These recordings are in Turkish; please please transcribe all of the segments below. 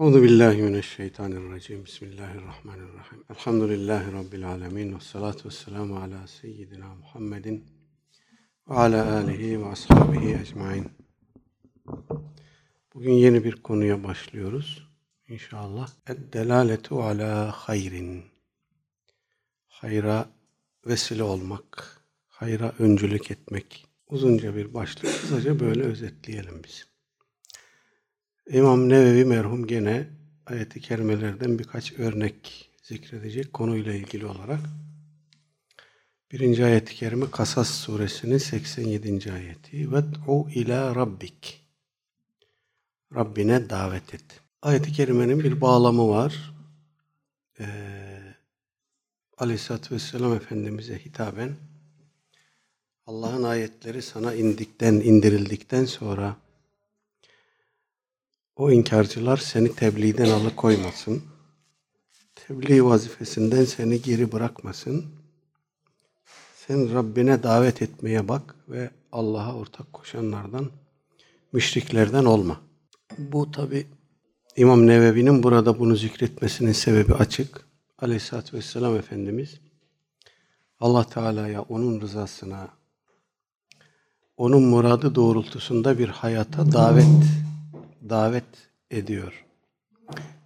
Euzu billahi mineşşeytanirracim. Bismillahirrahmanirrahim. Elhamdülillahi rabbil alamin ve salatu vesselamu ala seyyidina Muhammedin ve ala alihi ve ashabihi ecmaîn. Bugün yeni bir konuya başlıyoruz. İnşallah. Ed-delaletu ala hayrin. Hayra vesile olmak, hayra öncülük etmek. Uzunca bir başlık. Kısaca böyle özetleyelim biz. İmam Nevevi merhum gene ayeti kerimelerden birkaç örnek zikredecek konuyla ilgili olarak. Birinci ayet-i kerime Kasas suresinin 87. ayeti. Ved'u ila rabbik. Rabbine davet et. Ayet-i kerimenin bir bağlamı var. Ee, Aleyhisselatü Vesselam Efendimiz'e hitaben Allah'ın ayetleri sana indikten, indirildikten sonra o inkarcılar seni tebliğden alıkoymasın. Tebliğ vazifesinden seni geri bırakmasın. Sen Rabbine davet etmeye bak ve Allah'a ortak koşanlardan, müşriklerden olma. Bu tabi İmam Nevevi'nin burada bunu zikretmesinin sebebi açık. Aleyhisselatü Vesselam Efendimiz Allah Teala'ya, onun rızasına, onun muradı doğrultusunda bir hayata davet davet ediyor.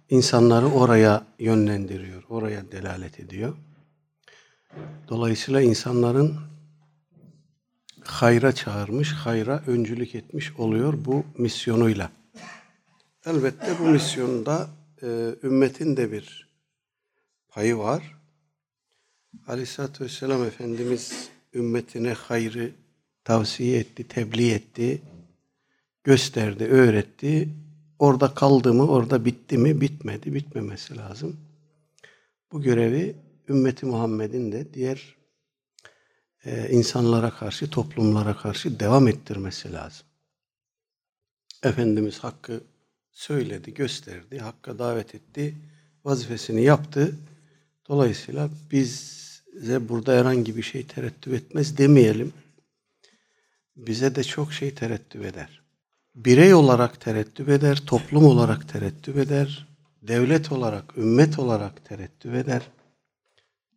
İnsanları oraya yönlendiriyor, oraya delalet ediyor. Dolayısıyla insanların hayra çağırmış, hayra öncülük etmiş oluyor bu misyonuyla. Elbette bu misyonda e, ümmetin de bir payı var. Aleyhisselatü Vesselam Efendimiz ümmetine hayrı tavsiye etti, tebliğ etti, gösterdi, öğretti. Orada kaldı mı, orada bitti mi, bitmedi, bitmemesi lazım. Bu görevi ümmeti Muhammed'in de diğer e, insanlara karşı, toplumlara karşı devam ettirmesi lazım. Efendimiz hakkı söyledi, gösterdi, hakka davet etti, vazifesini yaptı. Dolayısıyla bize burada herhangi bir şey terettüp etmez demeyelim. Bize de çok şey terettüp eder birey olarak terettüp eder, toplum olarak terettüp eder, devlet olarak, ümmet olarak terettüp eder.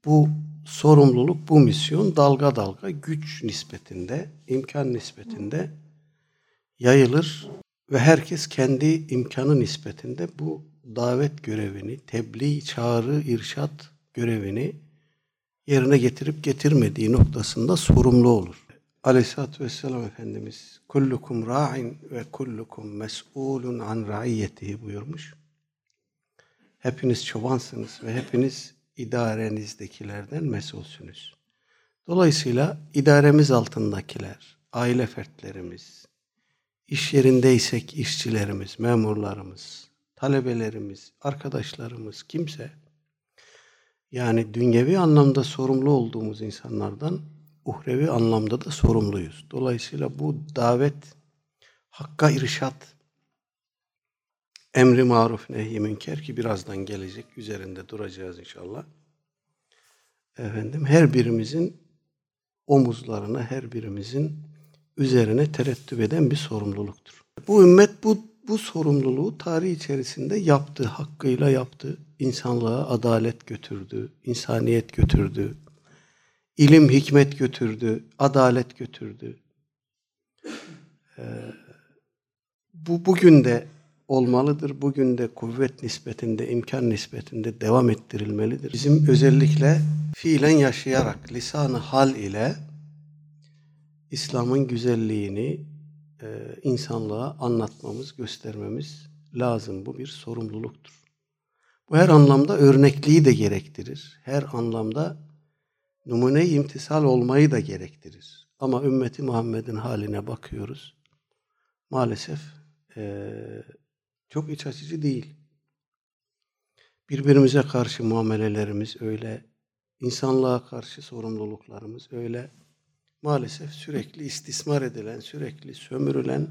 Bu sorumluluk, bu misyon dalga dalga güç nispetinde, imkan nispetinde yayılır ve herkes kendi imkanı nispetinde bu davet görevini, tebliğ, çağrı, irşat görevini yerine getirip getirmediği noktasında sorumlu olur. Aleyhisselatü Vesselam Efendimiz kullukum ra'in ve kullukum mes'ulun an ra'iyyetihi buyurmuş. Hepiniz çobansınız ve hepiniz idarenizdekilerden mesulsünüz. Dolayısıyla idaremiz altındakiler, aile fertlerimiz, iş yerindeysek işçilerimiz, memurlarımız, talebelerimiz, arkadaşlarımız, kimse yani dünyevi anlamda sorumlu olduğumuz insanlardan uhrevi anlamda da sorumluyuz. Dolayısıyla bu davet, hakka irşat, emri maruf nehy münker ki birazdan gelecek üzerinde duracağız inşallah. Efendim her birimizin omuzlarına, her birimizin üzerine terettüp eden bir sorumluluktur. Bu ümmet bu bu sorumluluğu tarih içerisinde yaptı, hakkıyla yaptı. İnsanlığa adalet götürdü, insaniyet götürdü, ilim hikmet götürdü, adalet götürdü. Ee, bu bugün de olmalıdır. Bugün de kuvvet nispetinde, imkan nispetinde devam ettirilmelidir. Bizim özellikle fiilen yaşayarak, lisanı hal ile İslam'ın güzelliğini e, insanlığa anlatmamız, göstermemiz lazım. Bu bir sorumluluktur. Bu her anlamda örnekliği de gerektirir. Her anlamda numune imtisal olmayı da gerektirir. Ama ümmeti Muhammed'in haline bakıyoruz. Maalesef e, çok iç açıcı değil. Birbirimize karşı muamelelerimiz öyle, insanlığa karşı sorumluluklarımız öyle. Maalesef sürekli istismar edilen, sürekli sömürülen,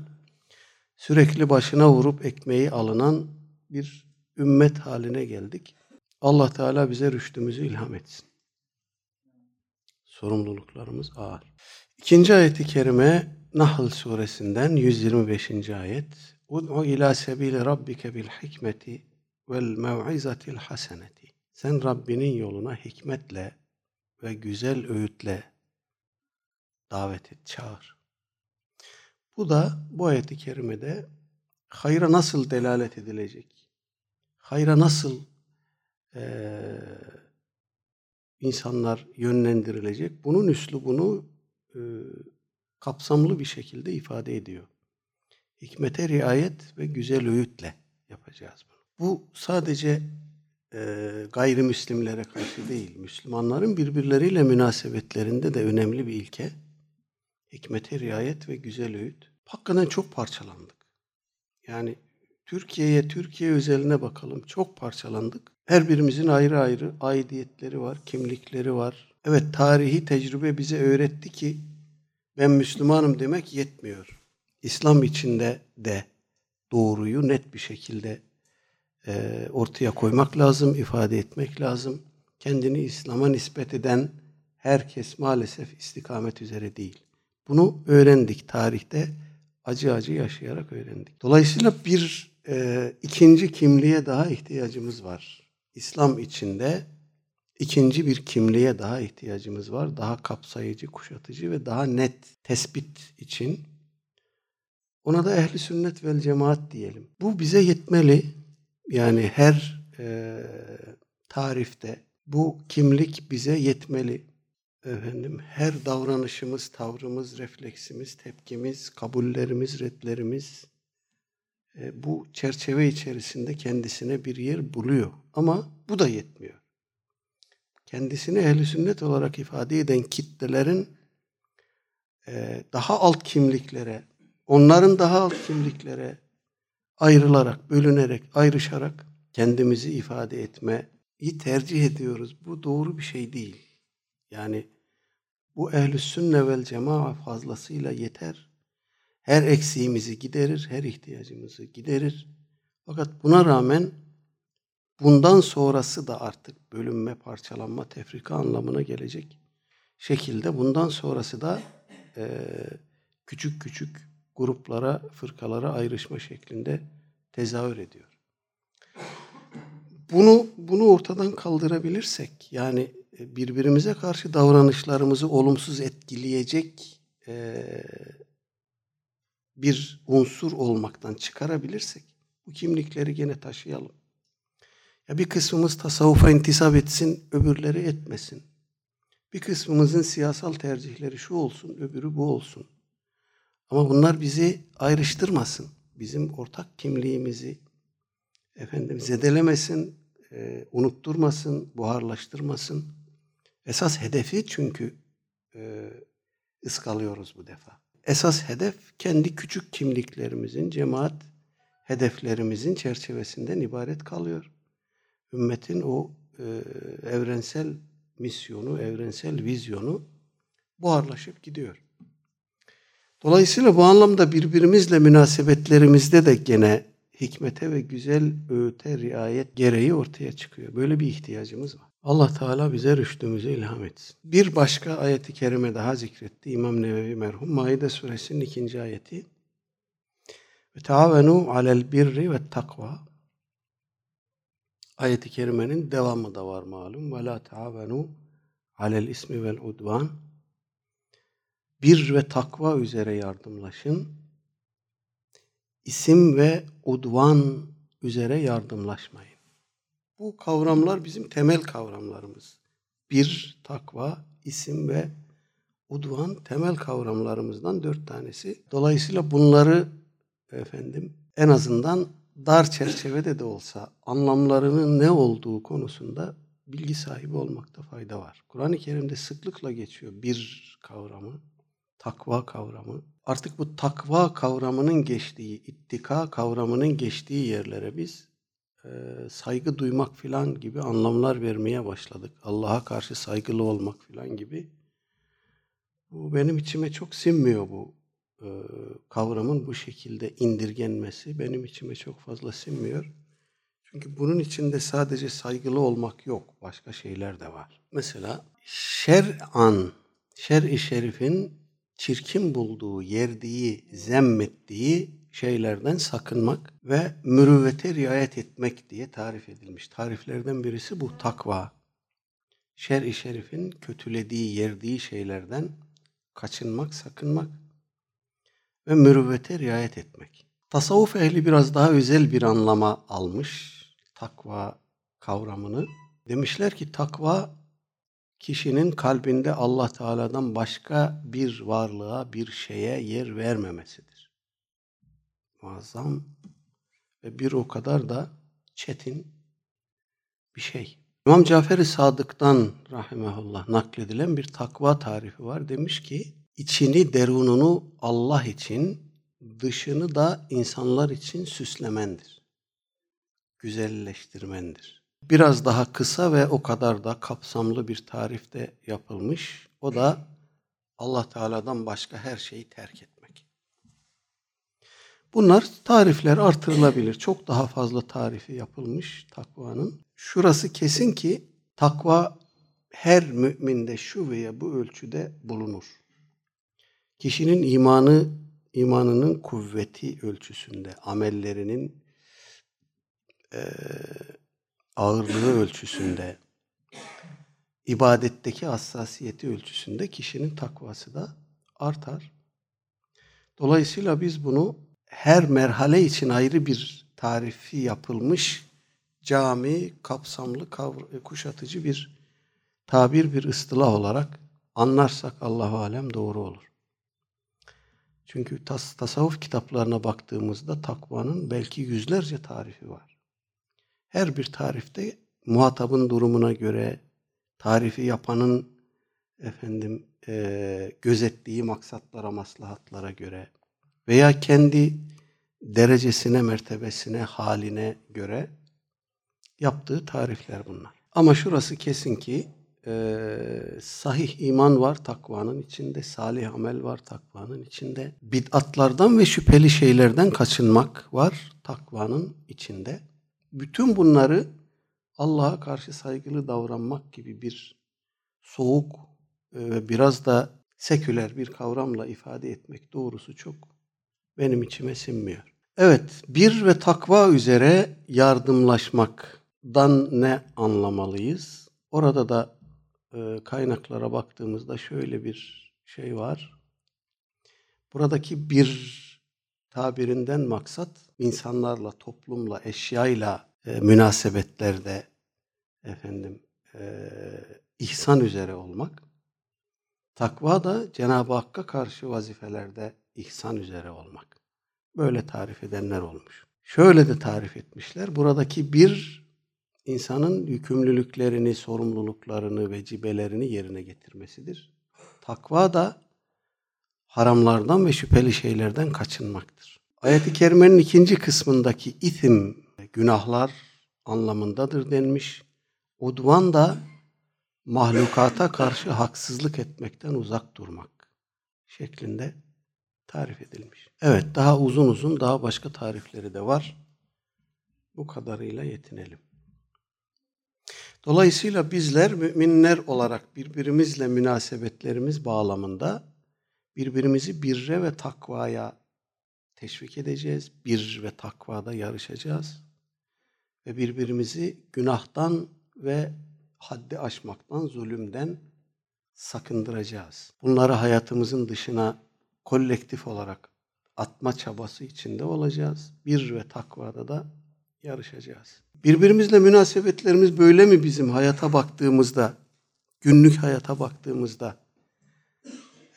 sürekli başına vurup ekmeği alınan bir ümmet haline geldik. Allah Teala bize rüştümüzü ilham etsin sorumluluklarımız ağır. İkinci ayeti kerime Nahl suresinden 125. ayet. Ud'u ila sebili rabbike bil hikmeti vel mev'izatil haseneti. Sen Rabbinin yoluna hikmetle ve güzel öğütle davet et, çağır. Bu da bu ayeti kerimede hayra nasıl delalet edilecek? Hayra nasıl e, insanlar yönlendirilecek? Bunun üslubunu e, kapsamlı bir şekilde ifade ediyor. Hikmete riayet ve güzel öğütle yapacağız bunu. Bu sadece e, gayrimüslimlere karşı değil, Müslümanların birbirleriyle münasebetlerinde de önemli bir ilke. Hikmete riayet ve güzel öğüt. Hakikaten çok parçalandık. Yani Türkiye'ye, Türkiye özeline bakalım. Çok parçalandık. Her birimizin ayrı ayrı aidiyetleri var, kimlikleri var. Evet tarihi tecrübe bize öğretti ki ben Müslümanım demek yetmiyor. İslam içinde de doğruyu net bir şekilde e, ortaya koymak lazım, ifade etmek lazım. Kendini İslam'a nispet eden herkes maalesef istikamet üzere değil. Bunu öğrendik tarihte, acı acı yaşayarak öğrendik. Dolayısıyla bir e, ikinci kimliğe daha ihtiyacımız var. İslam içinde ikinci bir kimliğe daha ihtiyacımız var. Daha kapsayıcı, kuşatıcı ve daha net tespit için. Ona da ehli sünnet vel cemaat diyelim. Bu bize yetmeli. Yani her e, tarifte bu kimlik bize yetmeli. Efendim her davranışımız, tavrımız, refleksimiz, tepkimiz, kabullerimiz, redlerimiz bu çerçeve içerisinde kendisine bir yer buluyor. Ama bu da yetmiyor. Kendisini ehli sünnet olarak ifade eden kitlelerin e, daha alt kimliklere, onların daha alt kimliklere ayrılarak, bölünerek, ayrışarak kendimizi ifade etmeyi tercih ediyoruz. Bu doğru bir şey değil. Yani bu ehl-i sünne vel cema'a fazlasıyla yeter. Her eksiğimizi giderir, her ihtiyacımızı giderir. Fakat buna rağmen bundan sonrası da artık bölünme, parçalanma, tefrika anlamına gelecek şekilde bundan sonrası da e, küçük küçük gruplara, fırkalara ayrışma şeklinde tezahür ediyor. Bunu bunu ortadan kaldırabilirsek yani e, birbirimize karşı davranışlarımızı olumsuz etkileyecek e, bir unsur olmaktan çıkarabilirsek bu kimlikleri gene taşıyalım. Ya bir kısmımız tasavvufa intisap etsin, öbürleri etmesin. Bir kısmımızın siyasal tercihleri şu olsun, öbürü bu olsun. Ama bunlar bizi ayrıştırmasın. Bizim ortak kimliğimizi efendim zedelemesin, e, unutturmasın, buharlaştırmasın. Esas hedefi çünkü e, ıskalıyoruz bu defa. Esas hedef kendi küçük kimliklerimizin, cemaat hedeflerimizin çerçevesinden ibaret kalıyor. Ümmetin o e, evrensel misyonu, evrensel vizyonu buharlaşıp gidiyor. Dolayısıyla bu anlamda birbirimizle münasebetlerimizde de gene hikmete ve güzel öğüte riayet gereği ortaya çıkıyor. Böyle bir ihtiyacımız var. Allah Teala bize rüştümüzü ilham etsin. Bir başka ayeti kerime daha zikretti İmam Nevevi merhum. Maide suresinin ikinci ayeti. Ve taavenu alel birri ve takva. Ayeti kerimenin devamı da var malum. Ve la taavenu alel ismi vel udvan bir ve takva üzere yardımlaşın. İsim ve udvan üzere yardımlaşmayın. Bu kavramlar bizim temel kavramlarımız. Bir, takva, isim ve udvan temel kavramlarımızdan dört tanesi. Dolayısıyla bunları efendim en azından dar çerçevede de olsa anlamlarının ne olduğu konusunda bilgi sahibi olmakta fayda var. Kur'an-ı Kerim'de sıklıkla geçiyor bir kavramı takva kavramı. Artık bu takva kavramının geçtiği, ittika kavramının geçtiği yerlere biz e, saygı duymak filan gibi anlamlar vermeye başladık. Allah'a karşı saygılı olmak filan gibi. Bu benim içime çok sinmiyor bu e, kavramın bu şekilde indirgenmesi. Benim içime çok fazla sinmiyor. Çünkü bunun içinde sadece saygılı olmak yok. Başka şeyler de var. Mesela şer'an, şer-i şerifin çirkin bulduğu, yerdiği, zemmettiği şeylerden sakınmak ve mürüvvete riayet etmek diye tarif edilmiş. Tariflerden birisi bu takva. Şer-i şerifin kötülediği, yerdiği şeylerden kaçınmak, sakınmak ve mürüvvete riayet etmek. Tasavvuf ehli biraz daha özel bir anlama almış takva kavramını. Demişler ki takva kişinin kalbinde Allah Teala'dan başka bir varlığa, bir şeye yer vermemesidir. Muazzam ve bir o kadar da çetin bir şey. İmam Cafer-i Sadık'tan rahimehullah nakledilen bir takva tarifi var. Demiş ki, içini, derununu Allah için, dışını da insanlar için süslemendir. Güzelleştirmendir. Biraz daha kısa ve o kadar da kapsamlı bir tarif de yapılmış. O da Allah Teala'dan başka her şeyi terk etmek. Bunlar tarifler artırılabilir. Çok daha fazla tarifi yapılmış takvanın. Şurası kesin ki takva her müminde şu veya bu ölçüde bulunur. Kişinin imanı imanının kuvveti ölçüsünde, amellerinin e, ağırlığı ölçüsünde, ibadetteki hassasiyeti ölçüsünde kişinin takvası da artar. Dolayısıyla biz bunu her merhale için ayrı bir tarifi yapılmış cami, kapsamlı, kavr- kuşatıcı bir tabir, bir ıstılah olarak anlarsak Allahu alem doğru olur. Çünkü tas tasavvuf kitaplarına baktığımızda takvanın belki yüzlerce tarifi var. Her bir tarifte muhatabın durumuna göre, tarifi yapanın efendim e, gözettiği maksatlara, maslahatlara göre veya kendi derecesine, mertebesine, haline göre yaptığı tarifler bunlar. Ama şurası kesin ki e, sahih iman var takvanın içinde, salih amel var takvanın içinde, bid'atlardan ve şüpheli şeylerden kaçınmak var takvanın içinde. Bütün bunları Allah'a karşı saygılı davranmak gibi bir soğuk ve biraz da seküler bir kavramla ifade etmek doğrusu çok benim içime sinmiyor. Evet, bir ve takva üzere yardımlaşmaktan ne anlamalıyız? Orada da e, kaynaklara baktığımızda şöyle bir şey var. Buradaki bir tabirinden maksat insanlarla, toplumla, eşyayla e, münasebetlerde efendim e, ihsan üzere olmak. Takva da Cenab-ı Hakk'a karşı vazifelerde ihsan üzere olmak. Böyle tarif edenler olmuş. Şöyle de tarif etmişler. Buradaki bir insanın yükümlülüklerini, sorumluluklarını, vecibelerini yerine getirmesidir. Takva da haramlardan ve şüpheli şeylerden kaçınmaktır. Ayet-i Kerime'nin ikinci kısmındaki itim, günahlar anlamındadır denmiş. Udvan da mahlukata karşı haksızlık etmekten uzak durmak şeklinde tarif edilmiş. Evet daha uzun uzun daha başka tarifleri de var. Bu kadarıyla yetinelim. Dolayısıyla bizler müminler olarak birbirimizle münasebetlerimiz bağlamında birbirimizi birre ve takvaya teşvik edeceğiz. Bir ve takvada yarışacağız. Ve birbirimizi günahtan ve haddi aşmaktan, zulümden sakındıracağız. Bunları hayatımızın dışına kolektif olarak atma çabası içinde olacağız. Bir ve takvada da yarışacağız. Birbirimizle münasebetlerimiz böyle mi bizim hayata baktığımızda, günlük hayata baktığımızda?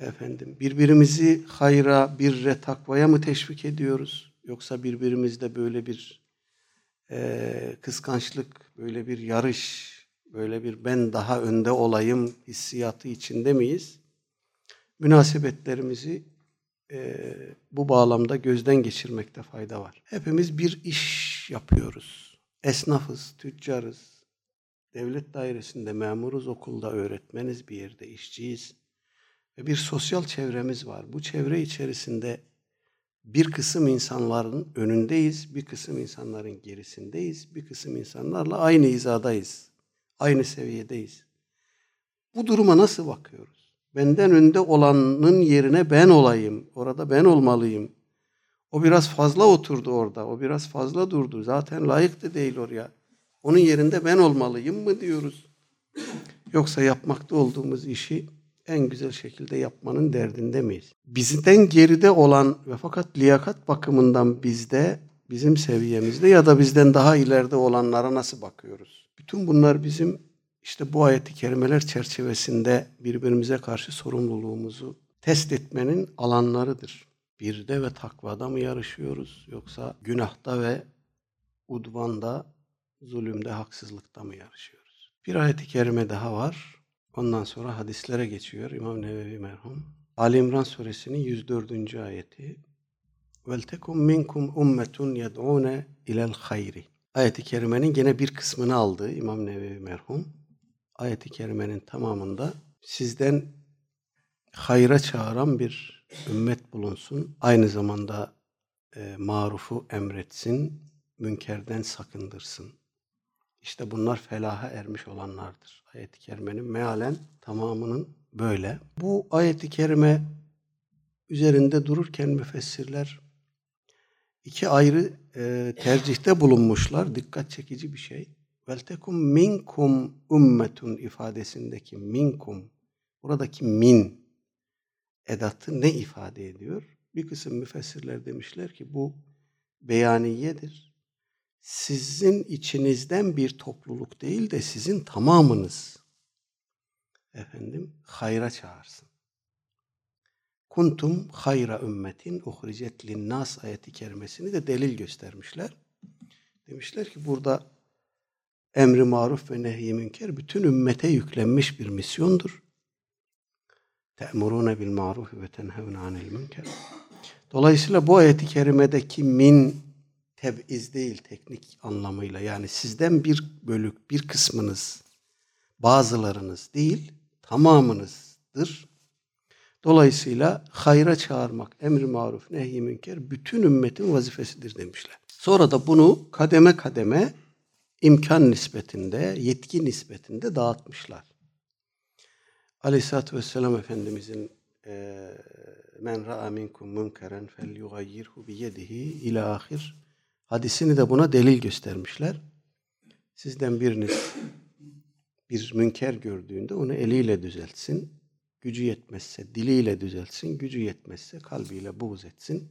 Efendim, birbirimizi hayra, birre, takvaya mı teşvik ediyoruz? Yoksa birbirimizde böyle bir e, kıskançlık, böyle bir yarış, böyle bir ben daha önde olayım hissiyatı içinde miyiz? Münasebetlerimizi e, bu bağlamda gözden geçirmekte fayda var. Hepimiz bir iş yapıyoruz. Esnafız, tüccarız, devlet dairesinde memuruz, okulda öğretmeniz, bir yerde işçiyiz. Ve bir sosyal çevremiz var. Bu çevre içerisinde bir kısım insanların önündeyiz, bir kısım insanların gerisindeyiz, bir kısım insanlarla aynı hizadayız, aynı seviyedeyiz. Bu duruma nasıl bakıyoruz? Benden önde olanın yerine ben olayım, orada ben olmalıyım. O biraz fazla oturdu orada. O biraz fazla durdu. Zaten layık da değil oraya. Onun yerinde ben olmalıyım mı diyoruz. Yoksa yapmakta olduğumuz işi en güzel şekilde yapmanın derdinde miyiz? Bizden geride olan ve fakat liyakat bakımından bizde, bizim seviyemizde ya da bizden daha ileride olanlara nasıl bakıyoruz? Bütün bunlar bizim işte bu ayeti kerimeler çerçevesinde birbirimize karşı sorumluluğumuzu test etmenin alanlarıdır. Birde ve takvada mı yarışıyoruz yoksa günahta ve udvanda, zulümde, haksızlıkta mı yarışıyoruz? Bir ayeti kerime daha var. Ondan sonra hadislere geçiyor İmam Nevevi merhum. Ali İmran suresinin 104. ayeti. وَلْتَكُمْ minkum ummetun يَدْعُونَ ilel hayri. Ayeti kerimenin gene bir kısmını aldı İmam Nevevi merhum. Ayeti kerimenin tamamında sizden hayra çağıran bir ümmet bulunsun. Aynı zamanda e, marufu emretsin, münkerden sakındırsın. İşte bunlar felaha ermiş olanlardır. Ayet-i kerimenin mealen tamamının böyle. Bu ayet-i kerime üzerinde dururken müfessirler iki ayrı e, tercihte bulunmuşlar. Dikkat çekici bir şey. Veltekum minkum ümmetun ifadesindeki minkum buradaki min edatı ne ifade ediyor? Bir kısım müfessirler demişler ki bu beyaniyedir. Sizin içinizden bir topluluk değil de sizin tamamınız efendim hayra çağırsın. Kuntum hayra ümmetin uhricet linnas ayeti kerimesini de delil göstermişler. Demişler ki burada emri maruf ve nehy münker bütün ümmete yüklenmiş bir misyondur. Te'murune bil maruf ve tenhevne anil münker. Dolayısıyla bu ayeti kerimedeki min teb'iz değil teknik anlamıyla yani sizden bir bölük bir kısmınız bazılarınız değil tamamınızdır. Dolayısıyla hayra çağırmak, emri maruf, nehy münker bütün ümmetin vazifesidir demişler. Sonra da bunu kademe kademe imkan nispetinde, yetki nispetinde dağıtmışlar. Aleyhisselatü Vesselam Efendimizin men ra'a minkum munkeren fel yugayyirhu bi yedihi ila ahir hadisini de buna delil göstermişler. Sizden biriniz bir münker gördüğünde onu eliyle düzeltsin. Gücü yetmezse diliyle düzeltsin. Gücü yetmezse kalbiyle buğz etsin.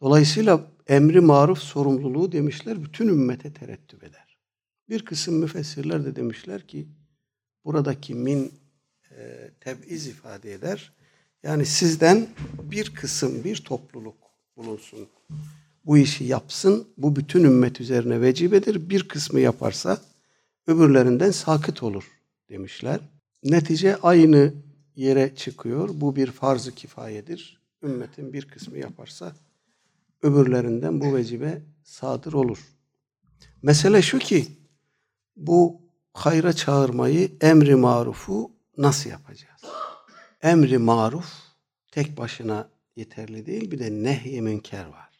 Dolayısıyla emri maruf sorumluluğu demişler bütün ümmete terettüp eder. Bir kısım müfessirler de demişler ki buradaki min e, teb'iz ifade eder. Yani sizden bir kısım, bir topluluk bulunsun. Bu işi yapsın. Bu bütün ümmet üzerine vecibedir. Bir kısmı yaparsa öbürlerinden sakıt olur demişler. Netice aynı yere çıkıyor. Bu bir farz-ı kifayedir. Ümmetin bir kısmı yaparsa öbürlerinden bu vecibe sadır olur. Mesele şu ki bu hayra çağırmayı, emri marufu nasıl yapacağız? Emri maruf tek başına yeterli değil bir de nehy münker var.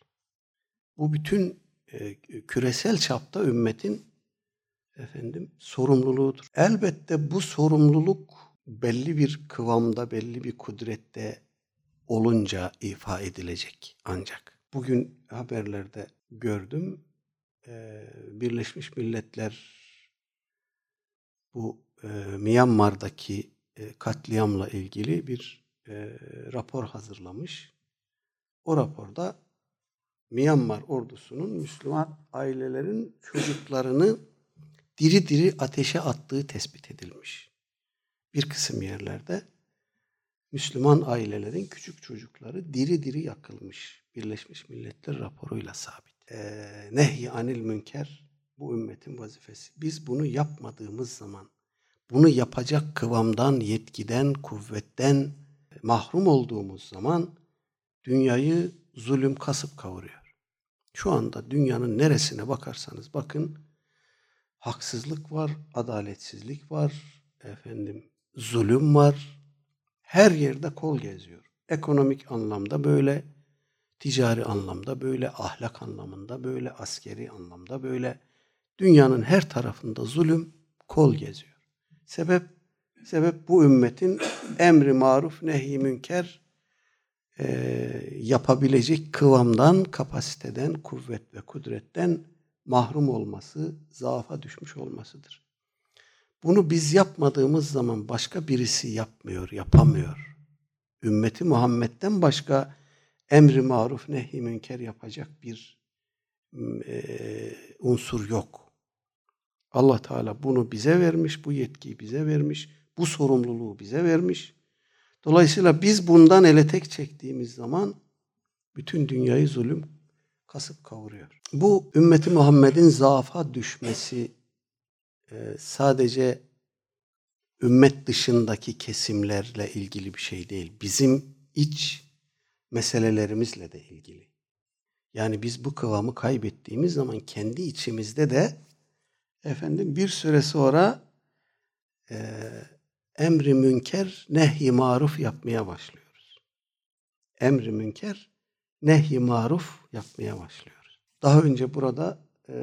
Bu bütün e, küresel çapta ümmetin efendim sorumluluğudur. Elbette bu sorumluluk belli bir kıvamda, belli bir kudrette olunca ifa edilecek ancak. Bugün haberlerde gördüm. Birleşmiş Milletler bu e, Myanmar'daki e, katliamla ilgili bir e, rapor hazırlamış. O raporda Myanmar ordusunun Müslüman ailelerin çocuklarını diri diri ateşe attığı tespit edilmiş. Bir kısım yerlerde Müslüman ailelerin küçük çocukları diri diri yakılmış. Birleşmiş Milletler raporuyla sabit. Ee, nehy anil münker bu ümmetin vazifesi. Biz bunu yapmadığımız zaman, bunu yapacak kıvamdan, yetkiden, kuvvetten mahrum olduğumuz zaman dünyayı zulüm kasıp kavuruyor. Şu anda dünyanın neresine bakarsanız bakın haksızlık var, adaletsizlik var, efendim zulüm var. Her yerde kol geziyor. Ekonomik anlamda böyle, ticari anlamda böyle, ahlak anlamında böyle, askeri anlamda böyle. Dünyanın her tarafında zulüm kol geziyor. Sebep sebep bu ümmetin emri maruf nehi münker e, yapabilecek kıvamdan, kapasiteden, kuvvet ve kudretten mahrum olması, zaafa düşmüş olmasıdır. Bunu biz yapmadığımız zaman başka birisi yapmıyor, yapamıyor. Ümmeti Muhammed'den başka emri maruf nehi münker yapacak bir e, unsur yok. Allah Teala bunu bize vermiş, bu yetkiyi bize vermiş, bu sorumluluğu bize vermiş. Dolayısıyla biz bundan ele tek çektiğimiz zaman bütün dünyayı zulüm kasıp kavuruyor. Bu ümmeti Muhammed'in zaafa düşmesi sadece ümmet dışındaki kesimlerle ilgili bir şey değil. Bizim iç meselelerimizle de ilgili. Yani biz bu kıvamı kaybettiğimiz zaman kendi içimizde de efendim bir süre sonra e, emri münker, nehy maruf yapmaya başlıyoruz. Emri münker, nehy maruf yapmaya başlıyoruz. Daha önce burada e,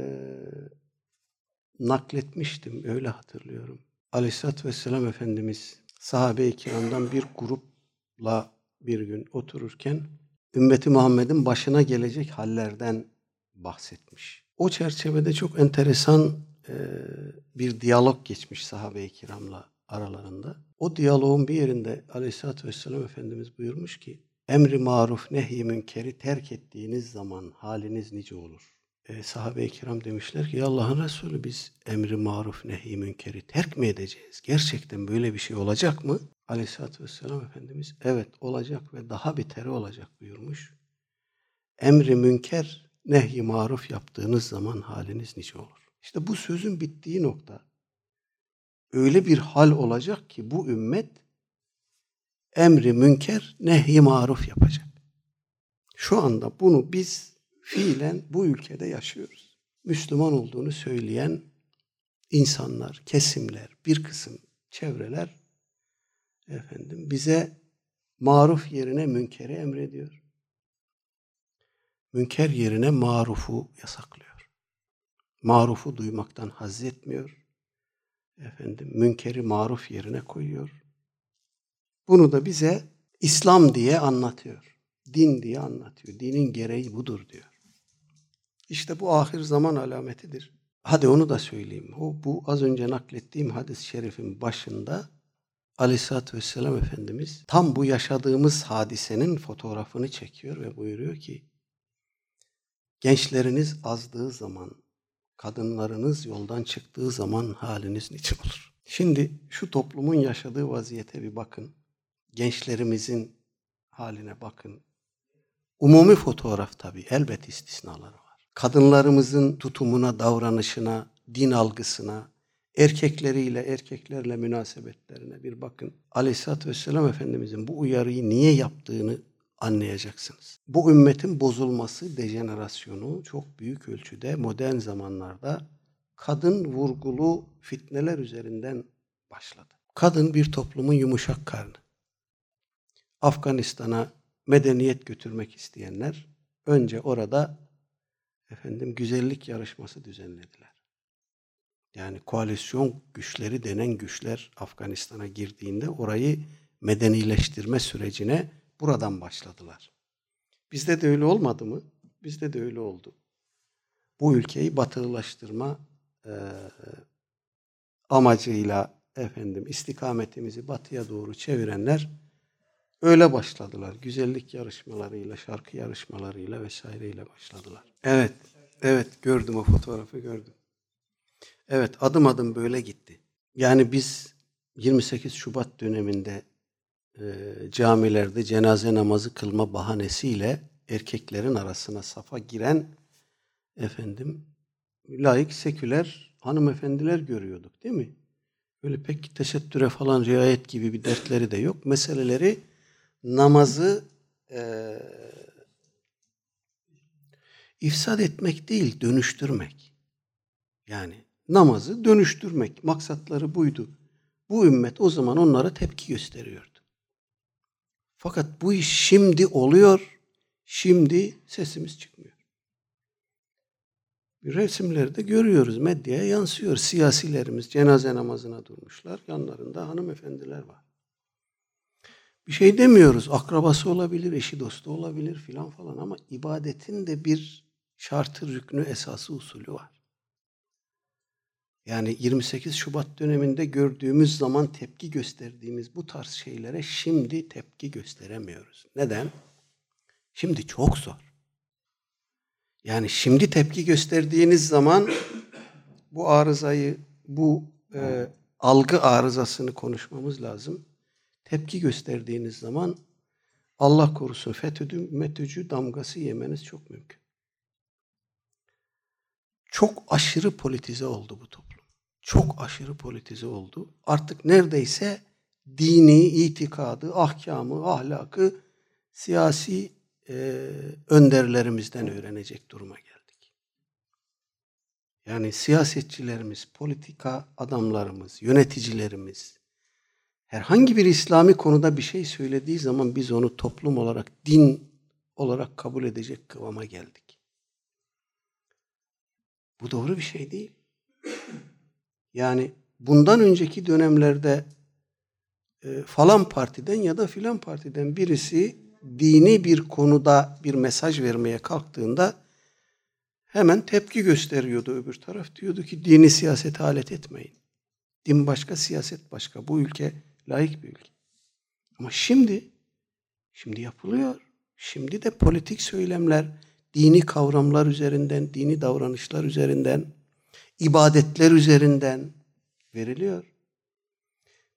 nakletmiştim, öyle hatırlıyorum. Aleyhisselatü Vesselam Efendimiz sahabe-i kiramdan bir grupla bir gün otururken ümmeti Muhammed'in başına gelecek hallerden bahsetmiş. O çerçevede çok enteresan e, bir diyalog geçmiş sahabe-i kiramla aralarında. O diyaloğun bir yerinde Aleyhisselatü Vesselam Efendimiz buyurmuş ki emri maruf nehy münkeri terk ettiğiniz zaman haliniz nice olur? E, sahabe-i kiram demişler ki ya Allah'ın Resulü biz emri maruf nehy münkeri terk mi edeceğiz? Gerçekten böyle bir şey olacak mı? Aleyhisselatü Vesselam Efendimiz evet olacak ve daha beteri olacak buyurmuş. Emri münker nehy maruf yaptığınız zaman haliniz nice olur. İşte bu sözün bittiği nokta öyle bir hal olacak ki bu ümmet emri münker nehy maruf yapacak. Şu anda bunu biz fiilen bu ülkede yaşıyoruz. Müslüman olduğunu söyleyen insanlar, kesimler, bir kısım çevreler efendim bize maruf yerine münkeri emrediyor. Münker yerine marufu yasaklıyor. Marufu duymaktan haz etmiyor. Efendim münkeri maruf yerine koyuyor. Bunu da bize İslam diye anlatıyor. Din diye anlatıyor. Dinin gereği budur diyor. İşte bu ahir zaman alametidir. Hadi onu da söyleyeyim. O, bu az önce naklettiğim hadis-i şerifin başında Aleyhisselatü Vesselam Efendimiz tam bu yaşadığımız hadisenin fotoğrafını çekiyor ve buyuruyor ki gençleriniz azdığı zaman, kadınlarınız yoldan çıktığı zaman haliniz niçin olur? Şimdi şu toplumun yaşadığı vaziyete bir bakın. Gençlerimizin haline bakın. Umumi fotoğraf tabii elbet istisnaları var. Kadınlarımızın tutumuna, davranışına, din algısına, erkekleriyle, erkeklerle münasebetlerine bir bakın. Aleyhisselatü Vesselam Efendimizin bu uyarıyı niye yaptığını anlayacaksınız. Bu ümmetin bozulması, dejenerasyonu çok büyük ölçüde modern zamanlarda kadın vurgulu fitneler üzerinden başladı. Kadın bir toplumun yumuşak karnı. Afganistan'a medeniyet götürmek isteyenler önce orada efendim güzellik yarışması düzenlediler. Yani koalisyon güçleri denen güçler Afganistan'a girdiğinde orayı medenileştirme sürecine buradan başladılar. Bizde de öyle olmadı mı? Bizde de öyle oldu. Bu ülkeyi batılılaştırma e, amacıyla efendim istikametimizi batıya doğru çevirenler öyle başladılar. Güzellik yarışmalarıyla, şarkı yarışmalarıyla vesaireyle başladılar. Evet, evet gördüm o fotoğrafı gördüm. Evet adım adım böyle gitti. Yani biz 28 Şubat döneminde e, camilerde cenaze namazı kılma bahanesiyle erkeklerin arasına safa giren efendim laik seküler hanımefendiler görüyorduk değil mi? Böyle pek tesettüre falan riayet gibi bir dertleri de yok. Meseleleri namazı e, ifsad etmek değil, dönüştürmek. Yani namazı dönüştürmek maksatları buydu. Bu ümmet o zaman onlara tepki gösteriyordu. Fakat bu iş şimdi oluyor, şimdi sesimiz çıkmıyor. Resimlerde görüyoruz, medyaya yansıyor. Siyasilerimiz cenaze namazına durmuşlar, yanlarında hanımefendiler var. Bir şey demiyoruz. Akrabası olabilir, eşi dostu olabilir filan falan ama ibadetin de bir şartı, rüknü, esası, usulü var. Yani 28 Şubat döneminde gördüğümüz zaman tepki gösterdiğimiz bu tarz şeylere şimdi tepki gösteremiyoruz. Neden? Şimdi çok zor. Yani şimdi tepki gösterdiğiniz zaman bu arızayı, bu e, algı arızasını konuşmamız lazım. Tepki gösterdiğiniz zaman Allah korusun FETÖ'cü, METÖ'cü damgası yemeniz çok mümkün. Çok aşırı politize oldu bu toplum. Çok aşırı politize oldu. Artık neredeyse dini, itikadı, ahkamı, ahlakı siyasi e, önderlerimizden öğrenecek duruma geldik. Yani siyasetçilerimiz, politika adamlarımız, yöneticilerimiz herhangi bir İslami konuda bir şey söylediği zaman biz onu toplum olarak, din olarak kabul edecek kıvama geldik. Bu doğru bir şey değil. Yani bundan önceki dönemlerde e, falan partiden ya da filan partiden birisi dini bir konuda bir mesaj vermeye kalktığında hemen tepki gösteriyordu öbür taraf. Diyordu ki dini siyasete alet etmeyin. Din başka, siyaset başka. Bu ülke layık bir ülke. Ama şimdi, şimdi yapılıyor. Şimdi de politik söylemler, dini kavramlar üzerinden, dini davranışlar üzerinden, ibadetler üzerinden veriliyor.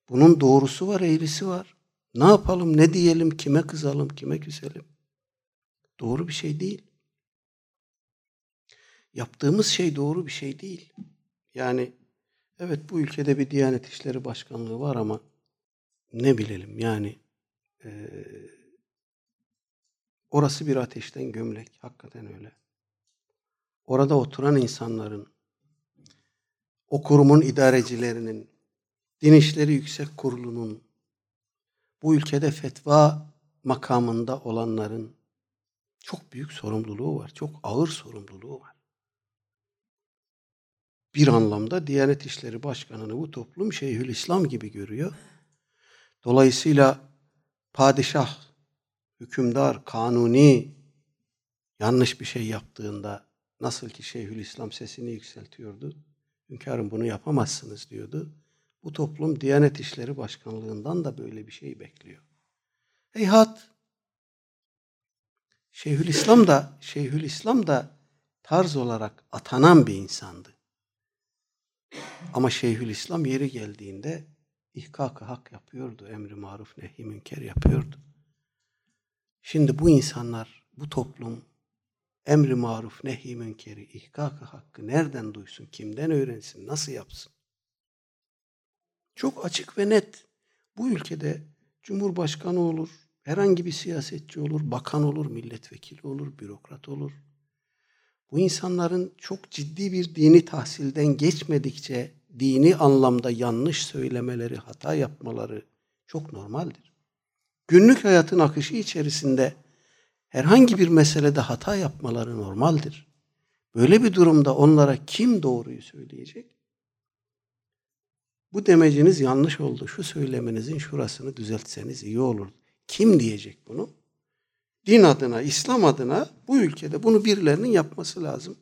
Bunun doğrusu var, eğrisi var. Ne yapalım, ne diyelim, kime kızalım, kime küselim? Doğru bir şey değil. Yaptığımız şey doğru bir şey değil. Yani evet bu ülkede bir Diyanet İşleri Başkanlığı var ama ne bilelim yani e, orası bir ateşten gömlek. Hakikaten öyle. Orada oturan insanların, o kurumun idarecilerinin, Din İşleri Yüksek Kurulu'nun, bu ülkede fetva makamında olanların çok büyük sorumluluğu var. Çok ağır sorumluluğu var. Bir anlamda Diyanet İşleri Başkanı'nı bu toplum Şeyhülislam gibi görüyor. Dolayısıyla padişah, hükümdar, kanuni yanlış bir şey yaptığında nasıl ki Şeyhülislam sesini yükseltiyordu. Hünkârım bunu yapamazsınız diyordu. Bu toplum Diyanet İşleri Başkanlığından da böyle bir şey bekliyor. Heyhat Şeyhülislam da Şeyhülislam da tarz olarak atanan bir insandı. Ama Şeyhülislam yeri geldiğinde ihkak hak yapıyordu. Emri maruf nehi münker yapıyordu. Şimdi bu insanlar, bu toplum emri maruf nehi münkeri, ihkak hakkı nereden duysun, kimden öğrensin, nasıl yapsın? Çok açık ve net. Bu ülkede cumhurbaşkanı olur, herhangi bir siyasetçi olur, bakan olur, milletvekili olur, bürokrat olur. Bu insanların çok ciddi bir dini tahsilden geçmedikçe dini anlamda yanlış söylemeleri, hata yapmaları çok normaldir. Günlük hayatın akışı içerisinde herhangi bir meselede hata yapmaları normaldir. Böyle bir durumda onlara kim doğruyu söyleyecek? Bu demeciniz yanlış oldu. Şu söylemenizin şurasını düzeltseniz iyi olur. Kim diyecek bunu? Din adına, İslam adına bu ülkede bunu birilerinin yapması lazım.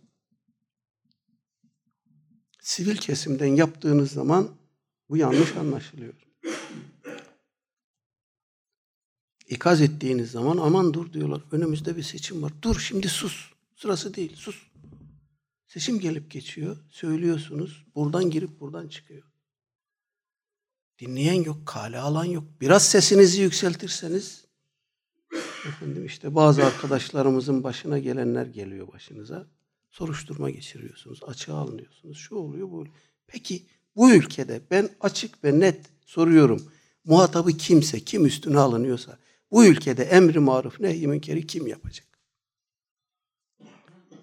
Sivil kesimden yaptığınız zaman bu yanlış anlaşılıyor. İkaz ettiğiniz zaman aman dur diyorlar. Önümüzde bir seçim var. Dur şimdi sus. Sırası değil sus. Seçim gelip geçiyor. Söylüyorsunuz. Buradan girip buradan çıkıyor. Dinleyen yok, kale alan yok. Biraz sesinizi yükseltirseniz efendim işte bazı arkadaşlarımızın başına gelenler geliyor başınıza. Soruşturma geçiriyorsunuz, açığa alınıyorsunuz. Şu oluyor, bu oluyor. Peki bu ülkede ben açık ve net soruyorum. Muhatabı kimse, kim üstüne alınıyorsa bu ülkede emri maruf nehy münkeri kim yapacak?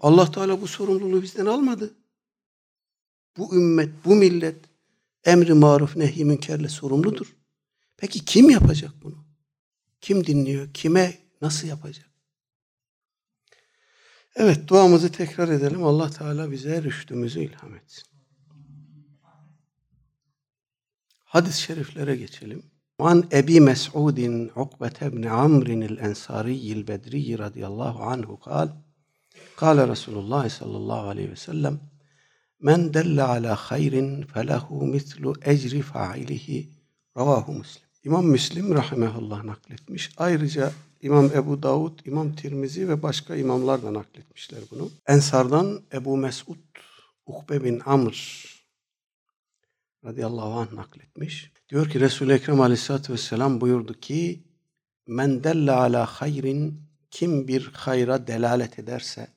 Allah Teala bu sorumluluğu bizden almadı. Bu ümmet, bu millet emri maruf nehy münkerle sorumludur. Peki kim yapacak bunu? Kim dinliyor? Kime nasıl yapacak? Evet duamızı tekrar edelim. Allah Teala bize rüştümüzü ilham etsin. Hadis-i şeriflere geçelim. An Ebi Mes'udin Ukbete ibn Amr'in el-Ensariyyil Bedriyyi radıyallahu anhu kal Kale Resulullah sallallahu aleyhi ve sellem Men delle ala hayrin felehu mislu ecri fa'ilihi ravahu Müslim. İmam Müslim rahimehullah nakletmiş. Ayrıca İmam Ebu Davud, İmam Tirmizi ve başka imamlar da nakletmişler bunu. Ensardan Ebu Mesud Ukbe bin Amr radıyallahu anh nakletmiş. Diyor ki Resul-i Ekrem aleyhissalatü vesselam buyurdu ki Men delle ala hayrin kim bir hayra delalet ederse,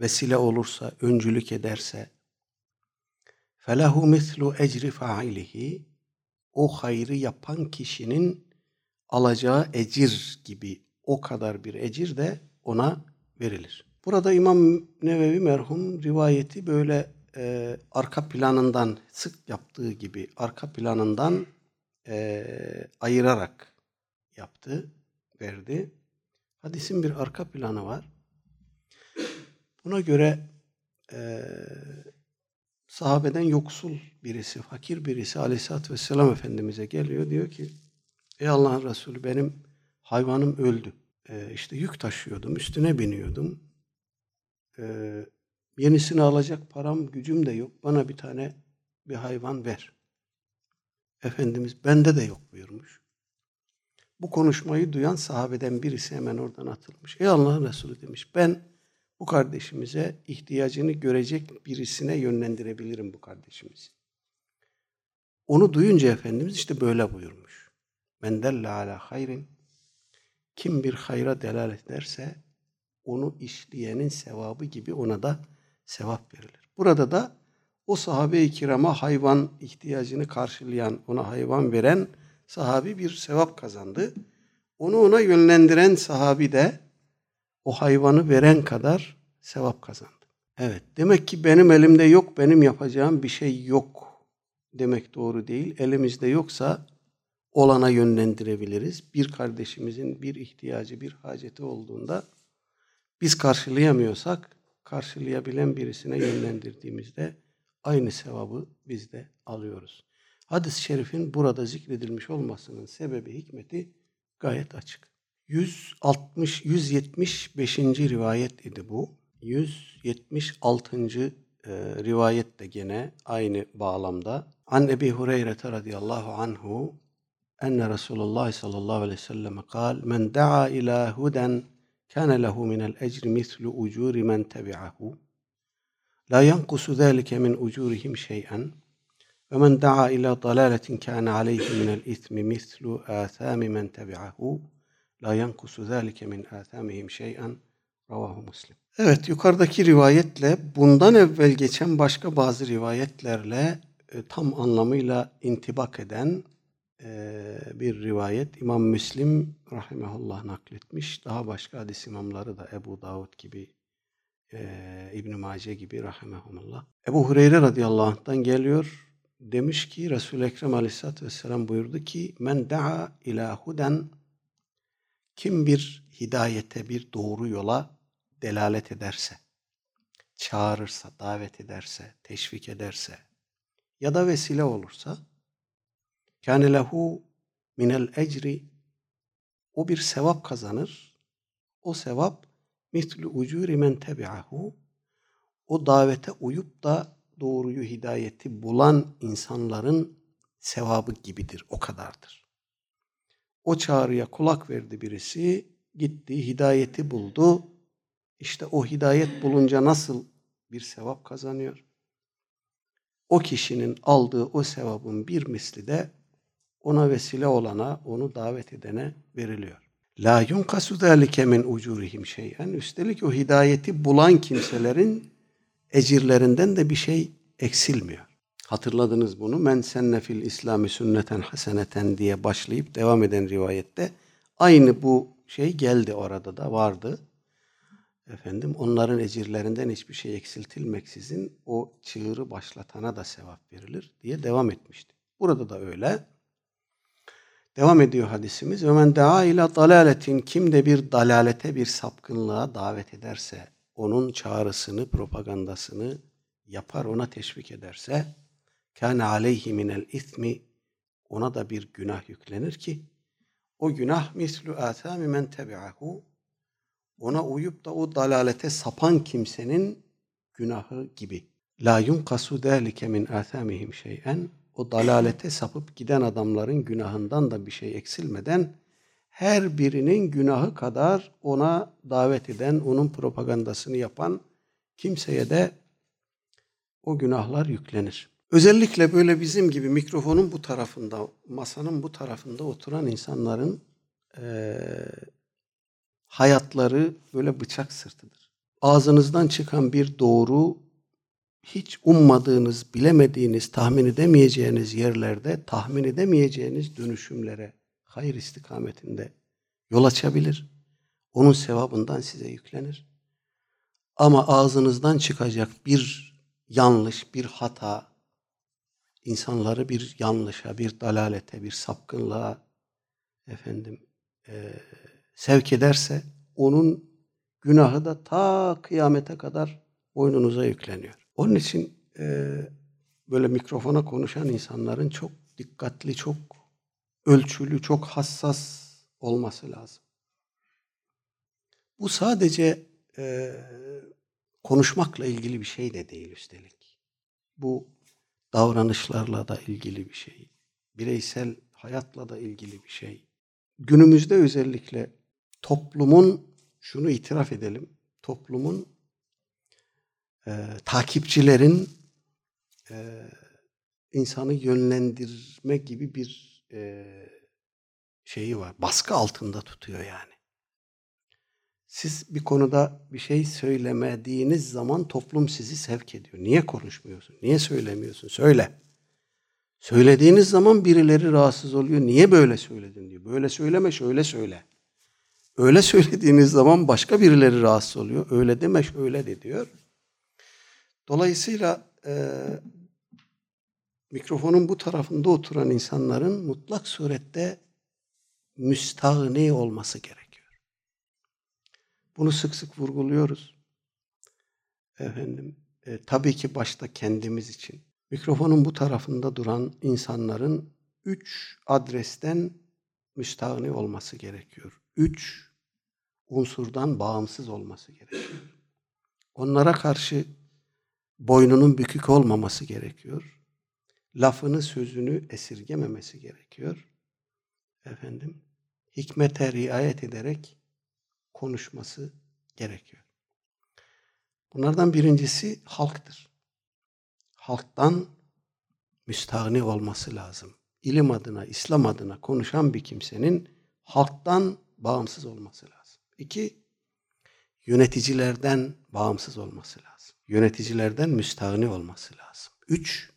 vesile olursa, öncülük ederse, felehu mislu ecri failihi o hayrı yapan kişinin alacağı ecir gibi o kadar bir ecir de ona verilir. Burada İmam Nevevi merhum rivayeti böyle e, arka planından sık yaptığı gibi arka planından e, ayırarak yaptı, verdi. Hadisin bir arka planı var. Buna göre e, sahabeden yoksul birisi, fakir birisi aleyhissalatü vesselam Efendimiz'e geliyor. Diyor ki, ey Allah'ın Resulü benim hayvanım öldü. E, işte yük taşıyordum, üstüne biniyordum. E, yenisini alacak param, gücüm de yok. Bana bir tane bir hayvan ver. Efendimiz bende de yok buyurmuş. Bu konuşmayı duyan sahabeden birisi hemen oradan atılmış. Ey Allah'ın Resulü demiş ben bu kardeşimize ihtiyacını görecek birisine yönlendirebilirim bu kardeşimizi. Onu duyunca Efendimiz işte böyle buyurmuş. Men delle ala hayrin kim bir hayra delalet ederse onu işleyenin sevabı gibi ona da sevap verilir. Burada da o sahabe-i kirama hayvan ihtiyacını karşılayan, ona hayvan veren sahabi bir sevap kazandı. Onu ona yönlendiren sahabi de o hayvanı veren kadar sevap kazandı. Evet, demek ki benim elimde yok, benim yapacağım bir şey yok demek doğru değil. Elimizde yoksa olana yönlendirebiliriz. Bir kardeşimizin bir ihtiyacı, bir haceti olduğunda biz karşılayamıyorsak karşılayabilen birisine yönlendirdiğimizde aynı sevabı biz de alıyoruz. Hadis-i şerifin burada zikredilmiş olmasının sebebi hikmeti gayet açık. 160 175. rivayet idi bu. 176. E, rivayet de gene aynı bağlamda. An Ebi Hureyre radıyallahu anhu enne Resulullah sallallahu aleyhi ve sellem kal men da'a ila huden kana lehu minel ecri mislu ucuri men tebi'ahu. La yankusu zâlike min ucurihim şey'en. Ve men da'a ila dalaletin kana aleyhi minel ismi mislu âthâmi men tebi'ahu. La yankusu zâlike min âthâmihim şey'en. Ravahu muslim. Evet yukarıdaki rivayetle bundan evvel geçen başka bazı rivayetlerle e, tam anlamıyla intibak eden bir rivayet. İmam Müslim rahimehullah nakletmiş. Daha başka hadis imamları da Ebu Davud gibi e, İbn-i Mace gibi rahimehumullah. Ebu Hureyre radıyallahu anh'tan geliyor. Demiş ki Resul-i Ekrem aleyhissalatü vesselam buyurdu ki Men da'a ila huden kim bir hidayete, bir doğru yola delalet ederse, çağırırsa, davet ederse, teşvik ederse ya da vesile olursa kâne lehu minel ecri o bir sevap kazanır. O sevap mitlu ucuri men tebi'ahu o davete uyup da doğruyu, hidayeti bulan insanların sevabı gibidir. O kadardır. O çağrıya kulak verdi birisi, gitti, hidayeti buldu. İşte o hidayet bulunca nasıl bir sevap kazanıyor? O kişinin aldığı o sevabın bir misli de ona vesile olana, onu davet edene veriliyor. La yunkasu zalike min ucurihim şey'en. Üstelik o hidayeti bulan kimselerin ecirlerinden de bir şey eksilmiyor. Hatırladınız bunu. Men senne fil İslami sünneten haseneten diye başlayıp devam eden rivayette aynı bu şey geldi orada da vardı. Efendim onların ecirlerinden hiçbir şey eksiltilmeksizin o çığırı başlatana da sevap verilir diye devam etmişti. Burada da öyle. Devam ediyor hadisimiz. Ve men daa ila dalaletin kim de bir dalalete bir sapkınlığa davet ederse, onun çağrısını, propagandasını yapar, ona teşvik ederse, kâne aleyhi minel ismi ona da bir günah yüklenir ki o günah mislu atami men tebi'ahu ona uyup da o dalalete sapan kimsenin günahı gibi. La yunkasu zâlike min athamihim şey'en o dalalete sapıp giden adamların günahından da bir şey eksilmeden her birinin günahı kadar ona davet eden, onun propagandasını yapan kimseye de o günahlar yüklenir. Özellikle böyle bizim gibi mikrofonun bu tarafında, masanın bu tarafında oturan insanların e, hayatları böyle bıçak sırtıdır. Ağzınızdan çıkan bir doğru hiç ummadığınız, bilemediğiniz, tahmin edemeyeceğiniz yerlerde tahmin edemeyeceğiniz dönüşümlere hayır istikametinde yol açabilir. Onun sevabından size yüklenir. Ama ağzınızdan çıkacak bir yanlış, bir hata, insanları bir yanlışa, bir dalalete, bir sapkınlığa efendim e, sevk ederse onun günahı da ta kıyamete kadar boynunuza yükleniyor. Onun için e, böyle mikrofona konuşan insanların çok dikkatli, çok ölçülü, çok hassas olması lazım. Bu sadece e, konuşmakla ilgili bir şey de değil üstelik. Bu davranışlarla da ilgili bir şey. Bireysel hayatla da ilgili bir şey. Günümüzde özellikle toplumun şunu itiraf edelim. Toplumun e, takipçilerin e, insanı yönlendirme gibi bir e, şeyi var. Baskı altında tutuyor yani. Siz bir konuda bir şey söylemediğiniz zaman toplum sizi sevk ediyor. Niye konuşmuyorsun? Niye söylemiyorsun? Söyle. Söylediğiniz zaman birileri rahatsız oluyor. Niye böyle söyledin diyor. Böyle söyleme, şöyle söyle. Öyle söylediğiniz zaman başka birileri rahatsız oluyor. Öyle deme, şöyle de diyor. Dolayısıyla e, mikrofonun bu tarafında oturan insanların mutlak surette müstahni olması gerekiyor. Bunu sık sık vurguluyoruz. Efendim, e, tabii ki başta kendimiz için. Mikrofonun bu tarafında duran insanların üç adresten müstahni olması gerekiyor. Üç unsurdan bağımsız olması gerekiyor. Onlara karşı boynunun bükük olmaması gerekiyor. Lafını, sözünü esirgememesi gerekiyor. Efendim, hikmete riayet ederek konuşması gerekiyor. Bunlardan birincisi halktır. Halktan müstahni olması lazım. İlim adına, İslam adına konuşan bir kimsenin halktan bağımsız olması lazım. İki, yöneticilerden bağımsız olması lazım. Yöneticilerden müstahni olması lazım. Üç,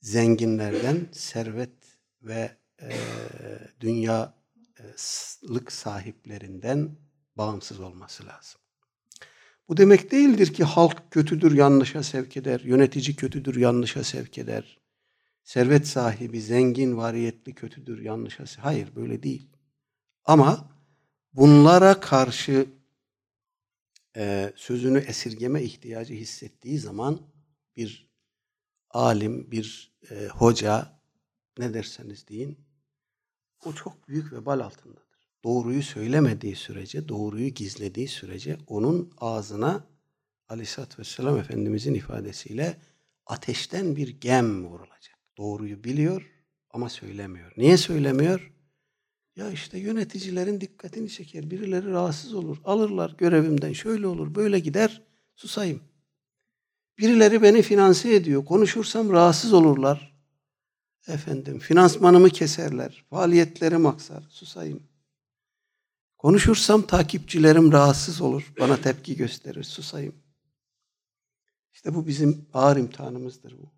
zenginlerden, servet ve e, dünyalık sahiplerinden bağımsız olması lazım. Bu demek değildir ki halk kötüdür, yanlışa sevk eder, yönetici kötüdür, yanlışa sevk eder. Servet sahibi, zengin, variyetli kötüdür, yanlışa sevk Hayır, böyle değil. Ama bunlara karşı e, sözünü esirgeme ihtiyacı hissettiği zaman bir alim, bir e, hoca ne derseniz deyin o çok büyük vebal altındadır. Doğruyu söylemediği sürece, doğruyu gizlediği sürece onun ağzına Aleyhisselatü Vesselam Efendimizin ifadesiyle ateşten bir gem vurulacak. Doğruyu biliyor ama söylemiyor. Niye söylemiyor? Ya işte yöneticilerin dikkatini çeker. Birileri rahatsız olur. Alırlar görevimden. Şöyle olur, böyle gider. Susayım. Birileri beni finanse ediyor. Konuşursam rahatsız olurlar. Efendim, finansmanımı keserler. Faaliyetlerim aksar. Susayım. Konuşursam takipçilerim rahatsız olur. Bana tepki gösterir. Susayım. İşte bu bizim ağır imtihanımızdır bu.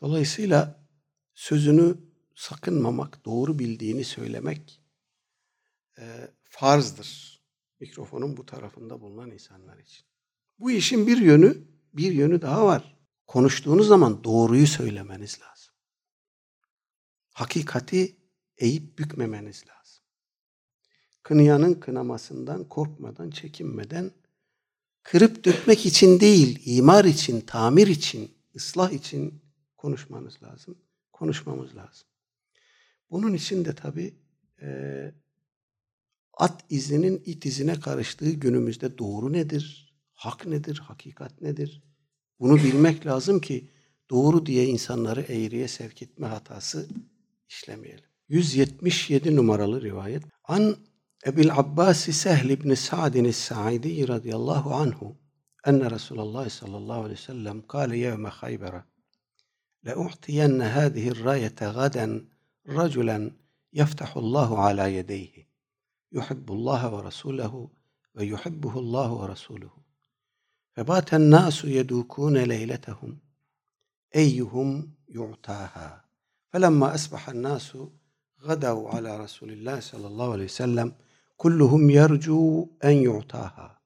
Dolayısıyla sözünü sakınmamak, doğru bildiğini söylemek e, farzdır. Mikrofonun bu tarafında bulunan insanlar için. Bu işin bir yönü, bir yönü daha var. Konuştuğunuz zaman doğruyu söylemeniz lazım. Hakikati eğip bükmemeniz lazım. Kınayanın kınamasından korkmadan, çekinmeden kırıp dökmek için değil, imar için, tamir için, ıslah için konuşmanız lazım. konuşmamız lazım. Bunun için de tabii e, at izinin it izine karıştığı günümüzde doğru nedir, hak nedir, hakikat nedir? Bunu bilmek lazım ki doğru diye insanları eğriye sevk etme hatası işlemeyelim. 177 numaralı rivayet. An Ebil Abbas Sehl ibn Sa'din Sa'idi radıyallahu anhu enne Resulullah sallallahu aleyhi ve sellem kâle yevme Hayber'e لأعطين هذه الراية غدا رجلا يفتح الله على يديه يحب الله ورسوله ويحبه الله ورسوله فبات الناس يدوكون ليلتهم أيهم يعطاها فلما أصبح الناس غدوا على رسول الله صلى الله عليه وسلم كلهم يرجو أن يعطاها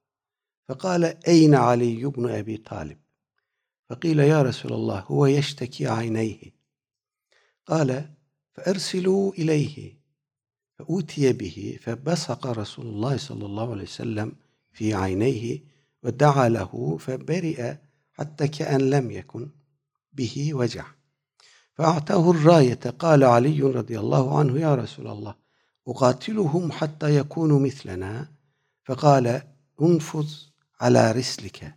فقال أين علي بن أبي طالب فقيل يا رسول الله هو يشتكي عينيه قال فأرسلوا إليه فأوتي به فبصق رسول الله صلى الله عليه وسلم في عينيه ودعا له فبرئ حتى كأن لم يكن به وجع. فأعطاه الراية قال علي رضي الله عنه يا رسول الله أقاتلهم حتى يكونوا مثلنا؟ فقال انفذ على رسلك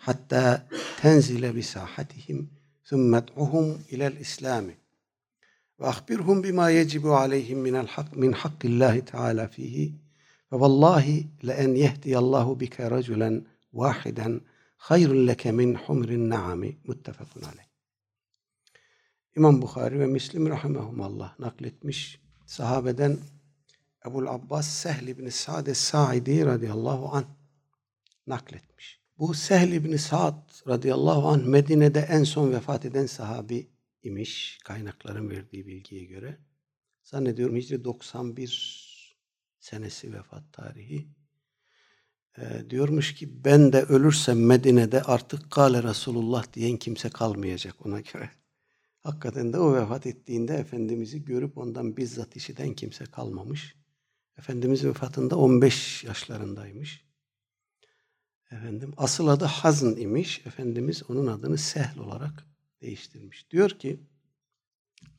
حتى تنزل بساحتهم ثم ادعهم إلى الإسلام. ve ahbirhum bima yecibu aleyhim minel hak min hakkillahi teala fihi ve vallahi le en yehdiyallahu bike raculen vahiden hayrun leke min humrin naami muttefakun aleyh. İmam Bukhari ve Müslim rahimehumallah nakletmiş sahabeden Ebul Abbas Sehl ibn Sa'd Sa'idi radıyallahu an nakletmiş. Bu Sehl ibn Sa'd radıyallahu an Medine'de en son vefat eden sahabi imiş kaynakların verdiği bilgiye göre. Zannediyorum Hicri 91 senesi vefat tarihi. Ee, diyormuş ki ben de ölürsem Medine'de artık Kale Resulullah diyen kimse kalmayacak ona göre. Hakikaten de o vefat ettiğinde Efendimiz'i görüp ondan bizzat işiten kimse kalmamış. Efendimiz vefatında 15 yaşlarındaymış. Efendim asıl adı Hazn imiş. Efendimiz onun adını Sehl olarak değiştirmiş. Diyor ki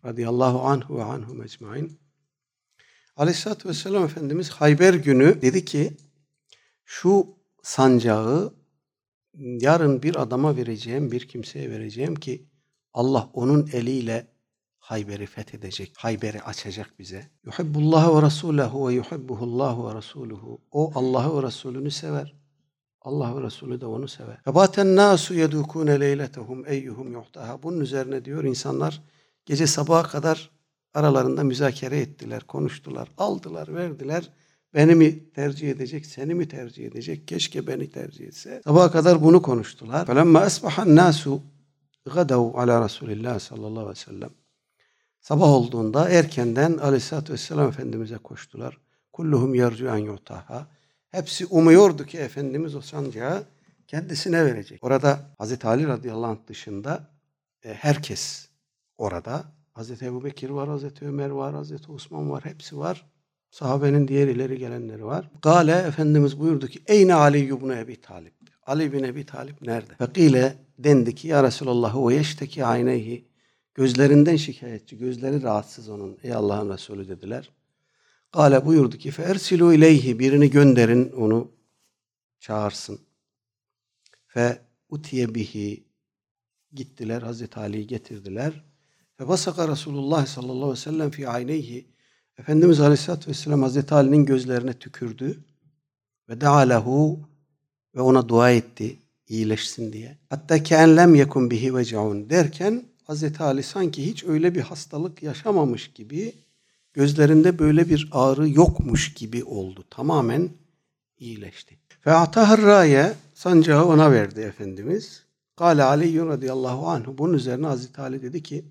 radıyallahu anhu ve anhu mecmain Aleyhisselatü Vesselam Efendimiz Hayber günü dedi ki şu sancağı yarın bir adama vereceğim, bir kimseye vereceğim ki Allah onun eliyle Hayber'i fethedecek, Hayber'i açacak bize. Yuhibbullah ve Resulehu ve yuhibbuhullah ve Resuluhu. O Allah'ı ve Resulünü sever. Allah ve Resulü de onu sever. Febaten nasu yedukune leyletehum eyyuhum yuhtaha. Bunun üzerine diyor insanlar gece sabaha kadar aralarında müzakere ettiler, konuştular, aldılar, verdiler. Beni mi tercih edecek, seni mi tercih edecek? Keşke beni tercih etse. Sabaha kadar bunu konuştular. Felemma esbahan nasu gadav ala Resulillah sallallahu aleyhi ve sellem. Sabah olduğunda erkenden aleyhissalatü vesselam Efendimiz'e koştular. Kulluhum yercu en yutaha. Hepsi umuyordu ki Efendimiz o sancağı kendisine verecek. Orada Hazreti Ali radıyallahu anh dışında e, herkes orada. Hazreti Ebu Bekir var, Hazreti Ömer var, Hazreti Osman var, hepsi var. Sahabenin diğer ileri gelenleri var. Gale Efendimiz buyurdu ki Eyne Ali ibn Ebi Talip. Ali bin Ebi Talip nerede? Fekile dendi ki ya Resulallah o yeşteki ayneyhi. Gözlerinden şikayetçi, gözleri rahatsız onun. Ey Allah'ın Resulü dediler. Gale buyurdu ki fersilu ileyhi birini gönderin onu çağırsın. Fe utiye bihi gittiler Hazreti Ali'yi getirdiler. Ve basaka Resulullah sallallahu aleyhi ve sellem fi ayneyhi Efendimiz Aleyhisselatü Vesselam Hazreti Ali'nin gözlerine tükürdü ve dealehu ve ona dua etti iyileşsin diye. Hatta ki enlem yekun bihi veceun derken Hazreti Ali sanki hiç öyle bir hastalık yaşamamış gibi gözlerinde böyle bir ağrı yokmuş gibi oldu. Tamamen iyileşti. Ve atahar raye sancağı ona verdi Efendimiz. Kale Ali radıyallahu anh. Bunun üzerine Hazreti Ali dedi ki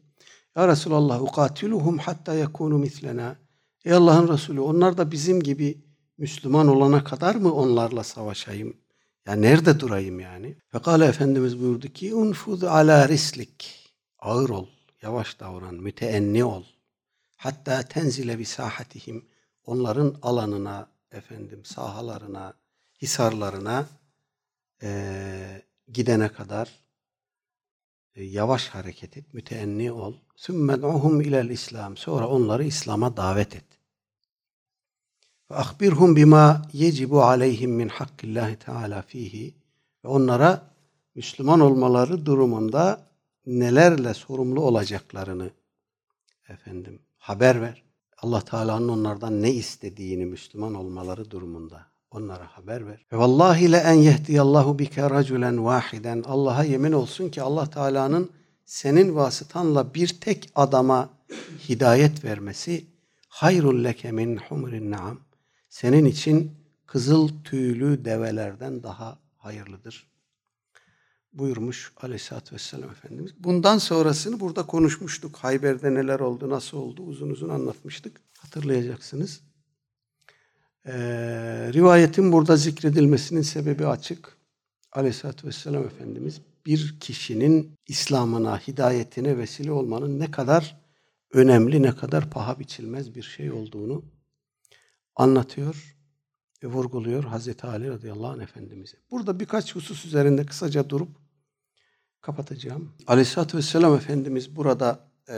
Ya Resulallah ukatiluhum hatta yakunu mislena. Ey Allah'ın Resulü onlar da bizim gibi Müslüman olana kadar mı onlarla savaşayım? Ya nerede durayım yani? Fekale Efendimiz buyurdu ki unfud ala rislik. Ağır ol, yavaş davran, müteenni ol. Hatta tenzile bi sahatihim. Onların alanına, efendim sahalarına, hisarlarına e, gidene kadar E, yavaş hareket et, müteenni ol. Sümmed'uhum ilel İslam. Sonra onları İslam'a davet et. Ve ahbirhum bima yecibu aleyhim min hakkillahi teala fihi. Ve onlara Müslüman olmaları durumunda nelerle sorumlu olacaklarını efendim haber ver. Allah Teala'nın onlardan ne istediğini Müslüman olmaları durumunda onlara haber ver. Ve vallahi le en yehdiyallahu bike raculen vahiden. Allah'a yemin olsun ki Allah Teala'nın senin vasıtanla bir tek adama hidayet vermesi hayrul leke min humrin naam. Senin için kızıl tüylü develerden daha hayırlıdır. Buyurmuş aleyhissalatü vesselam Efendimiz. Bundan sonrasını burada konuşmuştuk. Hayber'de neler oldu, nasıl oldu uzun uzun anlatmıştık. Hatırlayacaksınız. Ee, rivayetin burada zikredilmesinin sebebi açık. Aleyhisselatü Vesselam Efendimiz bir kişinin İslam'ına, hidayetine vesile olmanın ne kadar önemli, ne kadar paha biçilmez bir şey olduğunu anlatıyor ve vurguluyor Hazreti Ali radıyallahu anh Efendimiz'e. Burada birkaç husus üzerinde kısaca durup kapatacağım. Aleyhisselatü Vesselam Efendimiz burada e,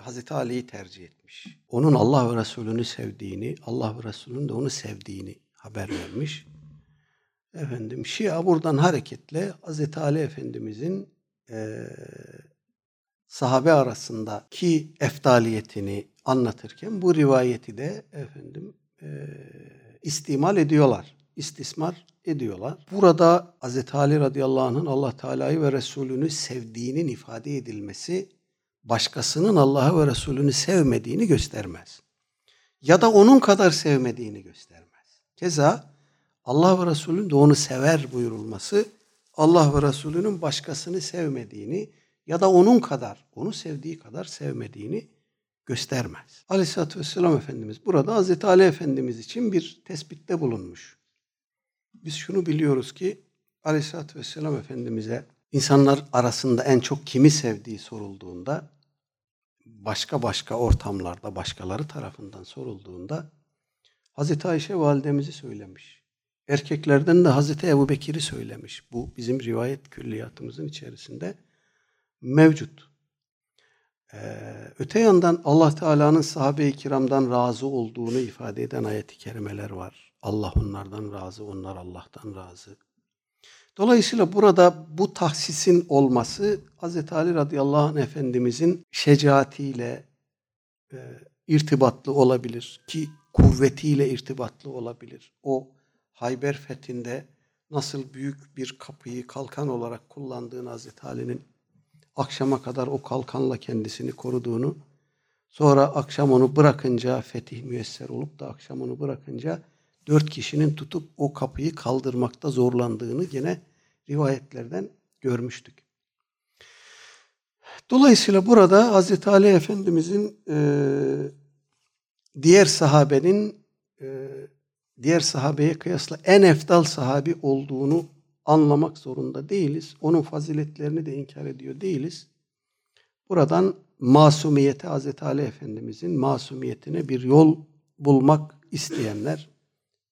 Hazreti Ali'yi tercih etmiş. Onun Allah ve Resulünü sevdiğini, Allah ve Resulünün de onu sevdiğini haber vermiş. Efendim Şia buradan hareketle Hazreti Ali Efendimizin e, sahabe arasındaki eftaliyetini anlatırken bu rivayeti de efendim e, istimal ediyorlar. istismar ediyorlar. Burada Hazreti Ali radıyallahu anh'ın Allah Teala'yı ve Resulünü sevdiğinin ifade edilmesi başkasının Allah'ı ve Resulünü sevmediğini göstermez. Ya da onun kadar sevmediğini göstermez. Keza Allah ve Resulün de onu sever buyurulması Allah ve Resulünün başkasını sevmediğini ya da onun kadar, onu sevdiği kadar sevmediğini göstermez. Aleyhisselatü Vesselam Efendimiz burada Hazreti Ali Efendimiz için bir tespitte bulunmuş. Biz şunu biliyoruz ki Aleyhisselatü Vesselam Efendimiz'e insanlar arasında en çok kimi sevdiği sorulduğunda başka başka ortamlarda başkaları tarafından sorulduğunda Hazreti Ayşe validemizi söylemiş. Erkeklerden de Hazreti Ebu Bekir'i söylemiş. Bu bizim rivayet külliyatımızın içerisinde mevcut. Ee, öte yandan Allah Teala'nın sahabe-i kiramdan razı olduğunu ifade eden ayet-i kerimeler var. Allah onlardan razı, onlar Allah'tan razı. Dolayısıyla burada bu tahsisin olması Hz. Ali radıyallahu anh Efendimizin şecaatiyle e, irtibatlı olabilir ki kuvvetiyle irtibatlı olabilir. O Hayber fethinde nasıl büyük bir kapıyı kalkan olarak kullandığını Hz. Ali'nin akşama kadar o kalkanla kendisini koruduğunu sonra akşam onu bırakınca fetih müyesser olup da akşam onu bırakınca dört kişinin tutup o kapıyı kaldırmakta zorlandığını gene rivayetlerden görmüştük. Dolayısıyla burada Hz. Ali Efendimizin e, diğer sahabenin e, diğer sahabeye kıyasla en eftal sahabi olduğunu anlamak zorunda değiliz. Onun faziletlerini de inkar ediyor değiliz. Buradan masumiyete Hz. Ali Efendimizin masumiyetine bir yol bulmak isteyenler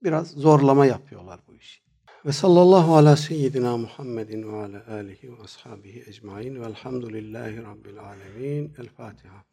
biraz zorlama yapıyorlar bu işi. Ve sallallahu ala seyyidina Muhammedin ve ala alihi ve ashabihi ecmain velhamdülillahi rabbil alemin. El Fatiha.